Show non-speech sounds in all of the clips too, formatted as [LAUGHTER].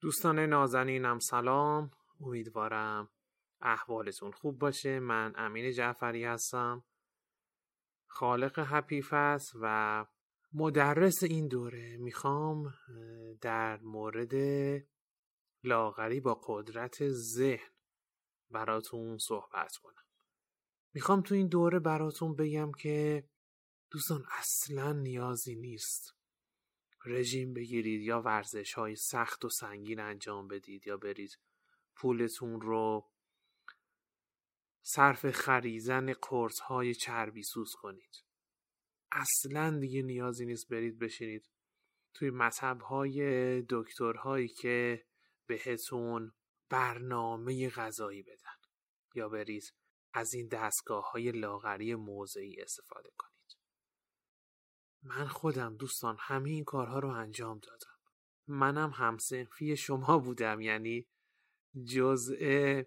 دوستان نازنینم سلام. امیدوارم احوالتون خوب باشه. من امین جعفری هستم خالق هپی و مدرس این دوره. می‌خوام در مورد لاغری با قدرت ذهن براتون صحبت کنم. می‌خوام تو این دوره براتون بگم که دوستان اصلا نیازی نیست رژیم بگیرید یا ورزش های سخت و سنگین انجام بدید یا برید پولتون رو صرف خریزن قرص های چربی سوز کنید. اصلا دیگه نیازی نیست برید بشینید. توی مطب های دکترهایی که بهتون برنامه غذایی بدن یا برید از این دستگاه های لاغری موضعی استفاده کنید. من خودم دوستان همه این کارها رو انجام دادم. منم همسنفی شما بودم یعنی جزء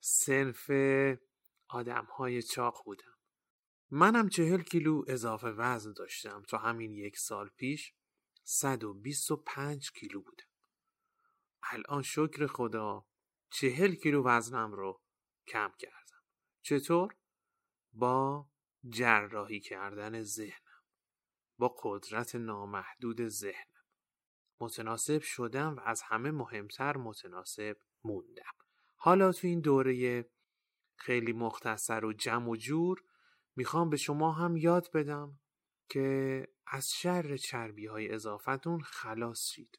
سنف آدم های چاق بودم. منم چهل کیلو اضافه وزن داشتم. تا همین یک سال پیش 125 کیلو بودم. الان شکر خدا چهل کیلو وزنم رو کم کردم. چطور؟ با جراحی کردن ذهنم. با قدرت نامحدود ذهنم. متناسب شدم و از همه مهمتر متناسب موندم. حالا تو این دوره خیلی مختصر و جمع و جور می‌خوام به شما هم یاد بدم که از شر چربی های اضافتون خلاص شید.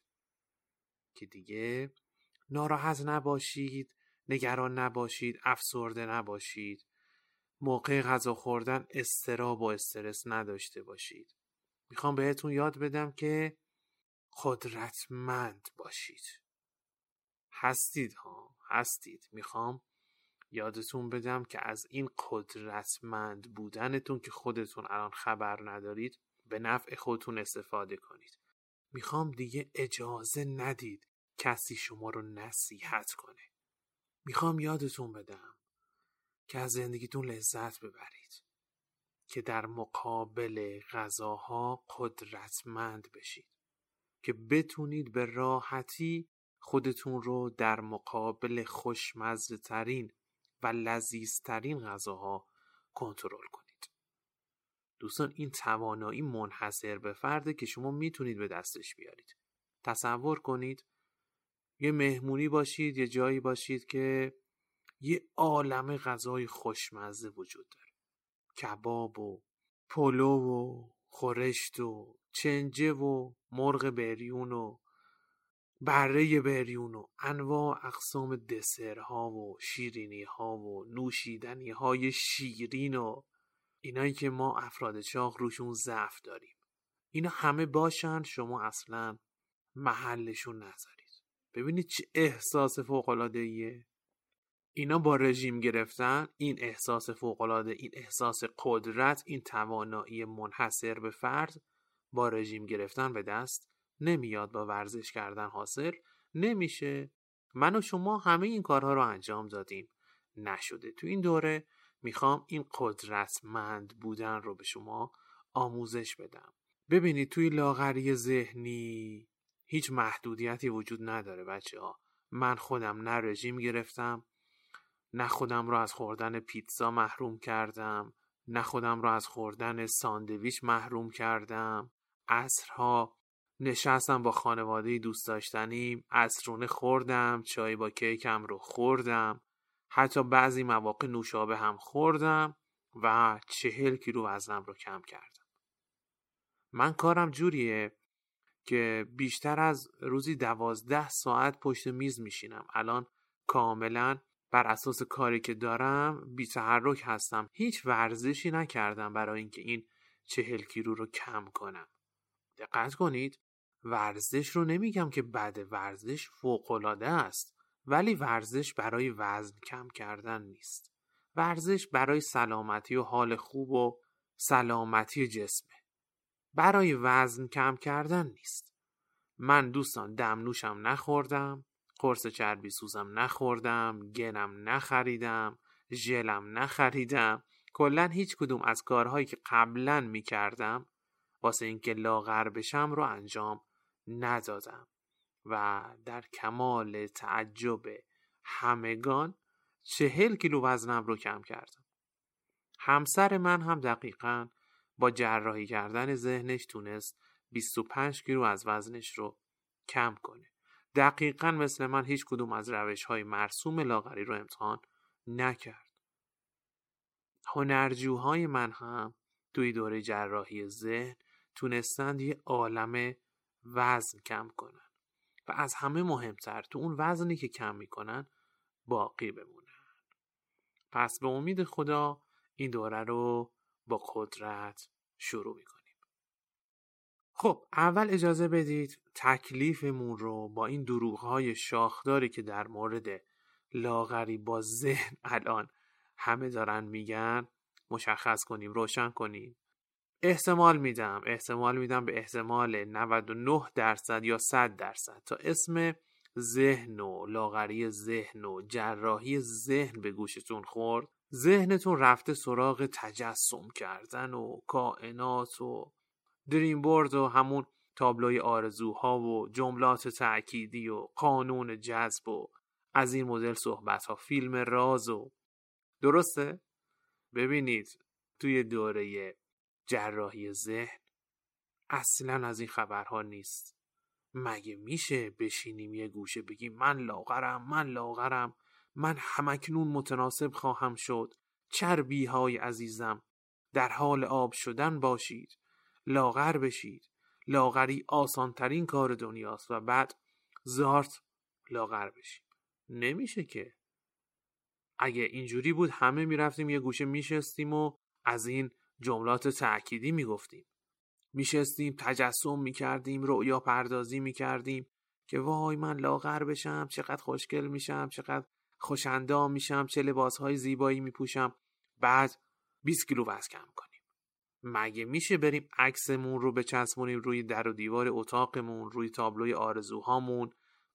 که دیگه ناراحت نباشید نگران نباشید افسرده نباشید موقع غذا خوردن استراب و استرس نداشته باشید. می‌خوام بهتون یاد بدم که قدرتمند باشید. هستید ها هستید. می‌خوام یادتون بدم که از این قدرتمند بودنتون که خودتون الان خبر ندارید به نفع خودتون استفاده کنید. می‌خوام دیگه اجازه ندید کسی شما رو نصیحت کنه. می‌خوام یادتون بدم که از زندگیتون لذت ببرید. که در مقابل غذاها قدرتمند بشید که بتونید به راحتی خودتون رو در مقابل خوشمزه ترین و لذیذترین غذاها کنترل کنید. دوستان این توانایی منحصر به فرده که شما می‌تونید به دستش بیارید. تصور کنید یه مهمونی باشید یه جایی باشید که یه عالم غذای خوشمزه وجود داره. کباب و پلو و خورشت و چنجه و مرغ بریون و بره بریون و انواع اقسام دسرها و شیرینی ها و نوشیدنی های شیرین و اینایی که ما افراد چاق روشون ضعف داریم. اینا همه باشن شما اصلا محلشون نذارید. ببینید چه احساس فوقلاده ایه اینا با رژیم گرفتن این احساس فوقلاده این احساس قدرت این توانایی منحصر به فرد با رژیم گرفتن به دست نمیاد با ورزش کردن حاصل. نمیشه. من و شما همه این کارها رو انجام دادیم. نشده. تو این دوره می‌خوام این قدرتمند بودن رو به شما آموزش بدم. ببینید توی لاغری ذهنی هیچ محدودیتی وجود نداره بچه ها من خودم نه رژیم گرفتم نه خودم رو از خوردن پیتزا محروم کردم نه خودم رو از خوردن ساندویچ محروم کردم. عصرها نشستم با خانواده دوست داشتنیم عصرونه خوردم چای با کیکم رو خوردم. حتی بعضی مواقع نوشابه هم خوردم و چهل کیلو وزنم رو کم کردم. من کارم جوریه که بیشتر از روزی دوازده ساعت پشت میز میشینم. الان کاملا بر اساس کاری که دارم بی تحرک هستم. هیچ ورزشی نکردم برای اینکه این چهل کیلو رو کم کنم. دقت کنید ورزش رو نمیگم که بد ورزش فوقالعاده است ولی ورزش برای وزن کم کردن نیست. ورزش برای سلامتی و حال خوب و سلامتی جسمه. برای وزن کم کردن نیست. من دوستان دمنوشم نخوردم. قرص چربی سوزم نخوردم گنم نخریدم ژلم نخریدم. کلا هیچ کدوم از کارهایی که قبلا می‌کردم واسه اینکه لاغر بشم رو انجام ندادم. و در کمال تعجب همگان چهل کیلو وزنم رو کم کردم. همسر من هم دقیقا با جراحی کردن ذهنش تونست 25 کیلو از وزنش رو کم کنه. دقیقا مثل من هیچ کدوم از روش های مرسوم لاغری رو امتحان نکرد. هنرجوهای من هم توی دوره جراحی ذهن تونستند یه عالم وزن کم کنن و از همه مهمتر تو اون وزنی که کم می‌کنن باقی بمونن. پس به امید خدا این دوره رو با قدرت شروع می‌کنیم. خب اول اجازه بدید تکلیفمون رو با این دروغهای شاخداری که در مورد لاغری با ذهن [LAUGHS] الان همه دارن میگن مشخص کنیم روشن کنیم. احتمال میدم احتمال میدم به احتمال 99 درصد یا 100 درصد. تا اسم ذهن و لاغری ذهن و جراحی ذهن به گوشتون خورد ذهنتون رفته سراغ تجسم کردن و کائنات و دریم بورد و همون تابلوی آرزوها و جملات تأکیدی و قانون جذب و از این مدل صحبت ها فیلم راز و درسته؟ ببینید توی دوره جراحی ذهن اصلا از این خبرها نیست. مگه میشه بشینیم یه گوشه بگیم من لاغرم من لاغرم من همکنون متناسب خواهم شد. چربی های عزیزم در حال آب شدن باشید. لاغر بشید. لاغری آسانترین کار دنیاست و بعد زارت لاغر بشید نمیشه که. اگه اینجوری بود همه می‌رفتیم یه گوشه میشستیم و از این جملات تأکیدی می‌گفتیم. میشستیم تجسم می‌کردیم رؤیا پردازی می‌کردیم که وای من لاغر بشم چقدر خوشگل میشم چقدر خوشندام میشم چه لباسهای زیبایی میپوشم. بعد 20 کیلو وزن کم کنیم. مگه میشه بریم عکسمون رو بچسبونیم روی در و دیوار اتاقمون روی تابلوی آرزوهامون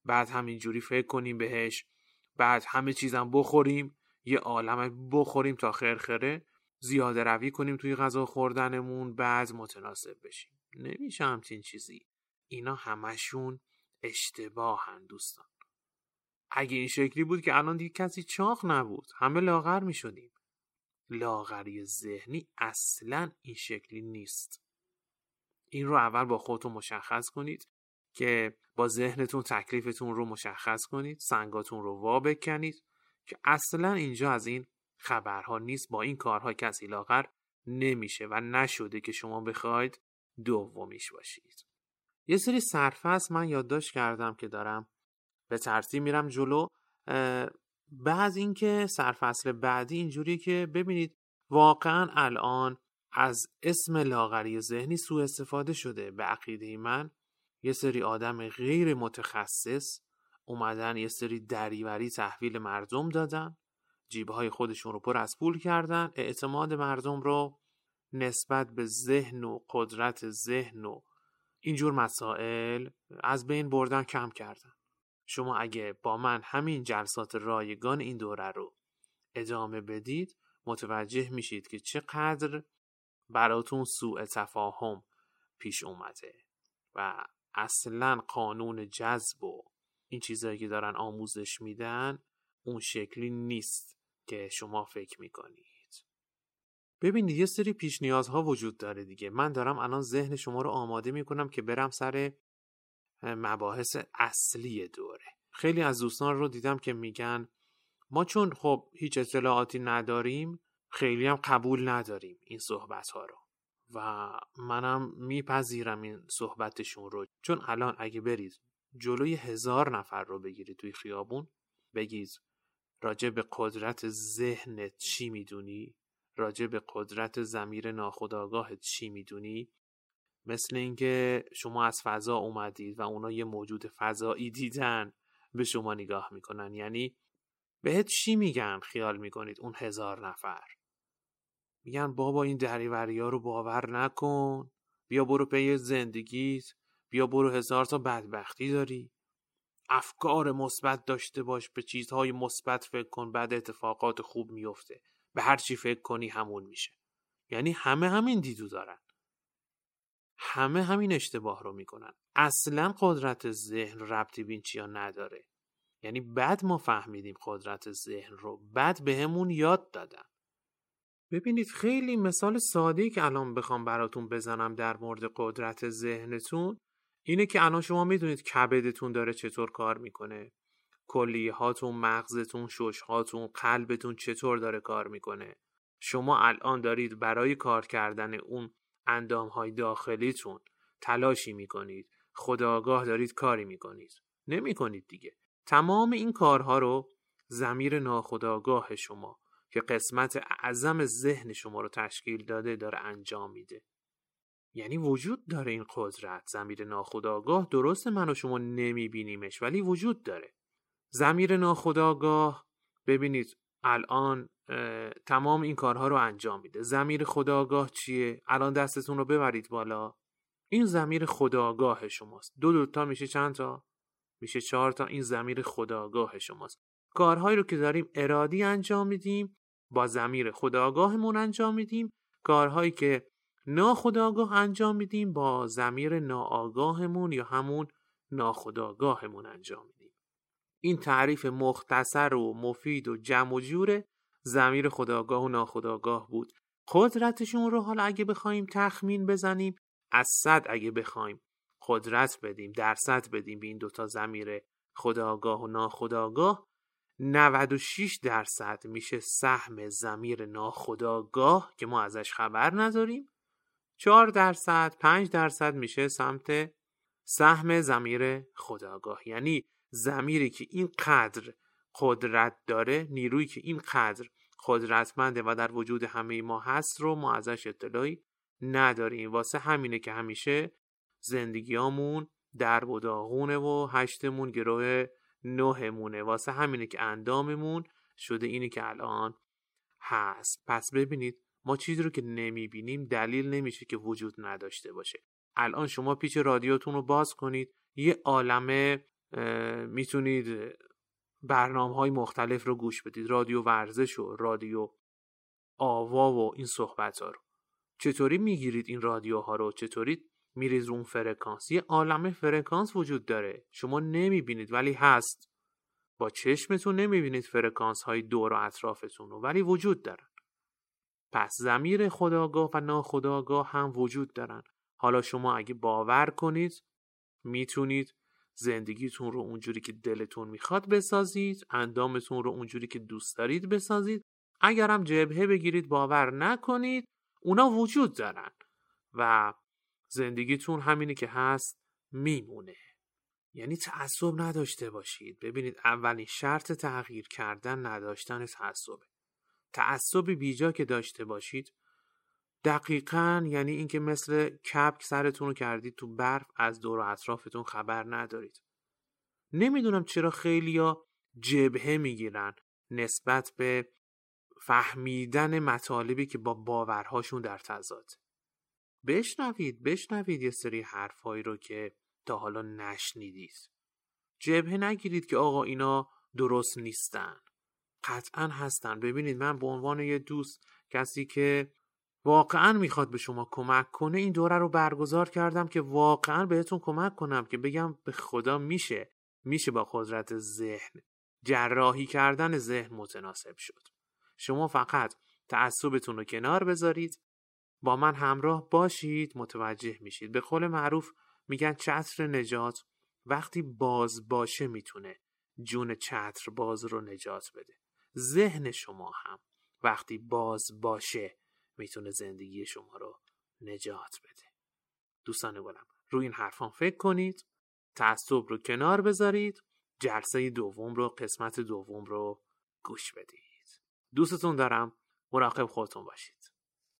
بعد همینجوری فکر کنیم بهش بعد همه چیزم بخوریم یه عالم بخوریم تا خرخره زیاده روی کنیم توی غذا خوردنمون بعد متناسب بشیم. نمیشه همچین چیزی. اینا همشون اشتباهن دوستان. اگه این شکلی بود که الان دیگه کسی چاق نبود همه لاغر می شدیم لاغری ذهنی اصلا این شکلی نیست. این رو اول با خودتون مشخص کنید که با ذهنتون تکلیفتون رو مشخص کنید سنگاتون رو وا بکنید که اصلا اینجا از این خبرها نیست. با این کارها کسی لاغر نمیشه و نشده که شما بخواید دومیش باشید. یه سری سرفصل من یادداشت کردم که دارم. به ترتیب میرم جلو بعد اینکه سرفصل بعدی اینجوری که ببینید واقعا الان از اسم لاغری ذهنی سوء استفاده شده به عقیده من. یه سری آدم غیر متخصص اومدن یه سری دریوری تحویل مردم دادن. جیبهای خودشون رو پر از پول کردن. اعتماد مردم رو نسبت به ذهن و قدرت ذهن و اینجور مسائل از بین بردن کم کردن. شما اگه با من همین جلسات رایگان این دوره رو ادامه بدید متوجه میشید که چقدر براتون سوء تفاهم پیش اومده و اصلا قانون جذب و این چیزهایی که دارن آموزش میدن اون شکلی نیست که شما فکر می‌کنید. ببینید یه سری پیش نیازها وجود داره دیگه. من دارم الان ذهن شما رو آماده می‌کنم که برم سر مباحث اصلی دوره. خیلی از دوستان رو دیدم که میگن ما چون خب هیچ اطلاعاتی نداریم خیلی هم قبول نداریم این صحبت ها رو. و منم میپذیرم این صحبتشون رو. چون الان اگه برید جلوی هزار نفر رو بگیرید توی خیابون بگید راجع به قدرت ذهنت چی می‌دونی؟ راجع به قدرت زمیر ناخداگاهت چی می‌دونی؟ مثل اینکه شما از فضا اومدید و اونا یه موجود فضایی دیدن به شما نگاه می‌کنن. یعنی بهت چی میگن خیال می‌کنید اون هزار نفر؟ میگن بابا این دریوری ها رو باور نکن. بیا برو پی زندگیت. بیا برو هزار تا بدبختی داری. افکار مثبت داشته باش. به چیزهای مثبت فکر کن. بعد اتفاقات خوب میفته به هر چی فکر کنی همون میشه. یعنی همه همین دیدو دارن. همه همین اشتباه رو می‌کنن. اصلا قدرت ذهن ربطی بین چیا نداره. یعنی بعد ما فهمیدیم قدرت ذهن رو بعد بهمون یاد دادن. ببینید خیلی مثال ساده که الان بخوام براتون بزنم در مورد قدرت ذهنتون اینه که الان شما می‌دونید کبدتون داره چطور کار می‌کنه. کلیه هاتون مغزتون ششهاتون قلبتون چطور داره کار می‌کنه. شما الان دارید برای کار کردن اون اندام های داخلیتون. تلاشی می‌کنید. خداگاه دارید کاری می‌کنید. نمی‌کنید دیگه. تمام این کارها رو زمیر ناخداگاه شما که قسمت اعظم ذهن شما رو تشکیل داده داره انجام میده. یعنی وجود داره این قدرت. زمیر ناخداگاه درست من و شما نمیبینیمش ولی وجود داره. زمیر ناخداگاه ببینید الان تمام این کارها رو انجام میده. زمیر خداگاه چیه؟ الان دستتون رو ببرید بالا. این زمیر خداگاه شماست. دو دوتا میشه چند تا؟ میشه چهار تا. این زمیر خداگاه شماست. کارهایی رو که داریم ارادی انجام میدیم با زمیر خداگاهمون انجام میدیم. کارهایی که ناخداگاه انجام میدیم با زمیر ناآگاهمون یا همون ناخداگاهمون انجام میدیم. این تعریف مختصر و مفید و جمع و جوره. زمیر خداگاه و ناخداگاه بود. قدرتشون رو حالا اگه بخوایم تخمین بزنیم از صد اگه بخوایم قدرت بدیم درصد بدیم به این دوتا زمیر خداگاه و ناخداگاه 96 درصد میشه سهم زمیر ناخداگاه که ما ازش خبر نداریم. 4 درصد 5 درصد میشه سمت سهم زمیر خداگاه. یعنی زمیری که این قدر قدرت داره نیرویی که این قدر قدرتمنده و در وجود همه ما هست رو ما ازش اطلاعی نداریم. واسه همینه که همیشه زندگیامون در و داغونه و هشتمون گروه نهمونه. واسه همینه که انداممون شده اینه که الان هست. پس ببینید ما چیزی رو که نمی‌بینیم دلیل نمیشه که وجود نداشته باشه. الان شما پیچ رادیوتون رو باز کنید یه عالمه می‌تونید برنامه های مختلف رو گوش بدید. رادیو ورزش و رادیو آوا و این صحبت ها رو. چطوری می‌گیرید این رادیوها رو؟ چطوری میرید اون فرکانس؟ یه عالم فرکانس وجود داره. شما نمی‌بینید ولی هست. با چشمتون نمی‌بینید فرکانس های دور و اطرافتون رو ولی وجود دارن. پس ضمیر خودآگاه و ناخودآگاه هم وجود دارن. حالا شما اگه باور کنید می‌تونید زندگیتون رو اونجوری که دلتون می‌خواد بسازید اندامتون رو اونجوری که دوست دارید بسازید. اگرم جبهه بگیرید باور نکنید اونا وجود دارن و زندگیتون همینی که هست میمونه. یعنی تعصب نداشته باشید. ببینید اولین شرط تغییر کردن نداشتن تعصبه. تعصب بیجا که داشته باشید دقیقا یعنی اینکه مثل کپک سرتون رو کردید تو برف از دور و اطرافتون خبر ندارید. نمی‌دونم چرا خیلیا جبهه می‌گیرن نسبت به فهمیدن مطالبی که با باورهاشون در تضاد. بشنوید بشنوید یه سری حرفهایی رو که تا حالا نشنیدید. جبهه نگیرید که آقا اینا درست نیستن. قطعا هستن. ببینید من به عنوان یه دوست کسی که واقعا می‌خواد به شما کمک کنه این دوره رو برگزار کردم که واقعا بهتون کمک کنم که بگم به خدا میشه میشه با قدرت ذهن جراحی کردن ذهن متناسب شد. شما فقط تعصبتون رو کنار بذارید با من همراه باشید متوجه میشید. به قول معروف میگن چتر نجات وقتی باز باشه می‌تونه جون چتر باز رو نجات بده. ذهن شما هم وقتی باز باشه می‌تونه زندگی شما رو نجات بده. دوستان گلم روی این حرفان فکر کنید تعصب رو کنار بذارید جلسه دوم رو قسمت دوم رو گوش بدید. دوستتون دارم مراقب خودتون باشید.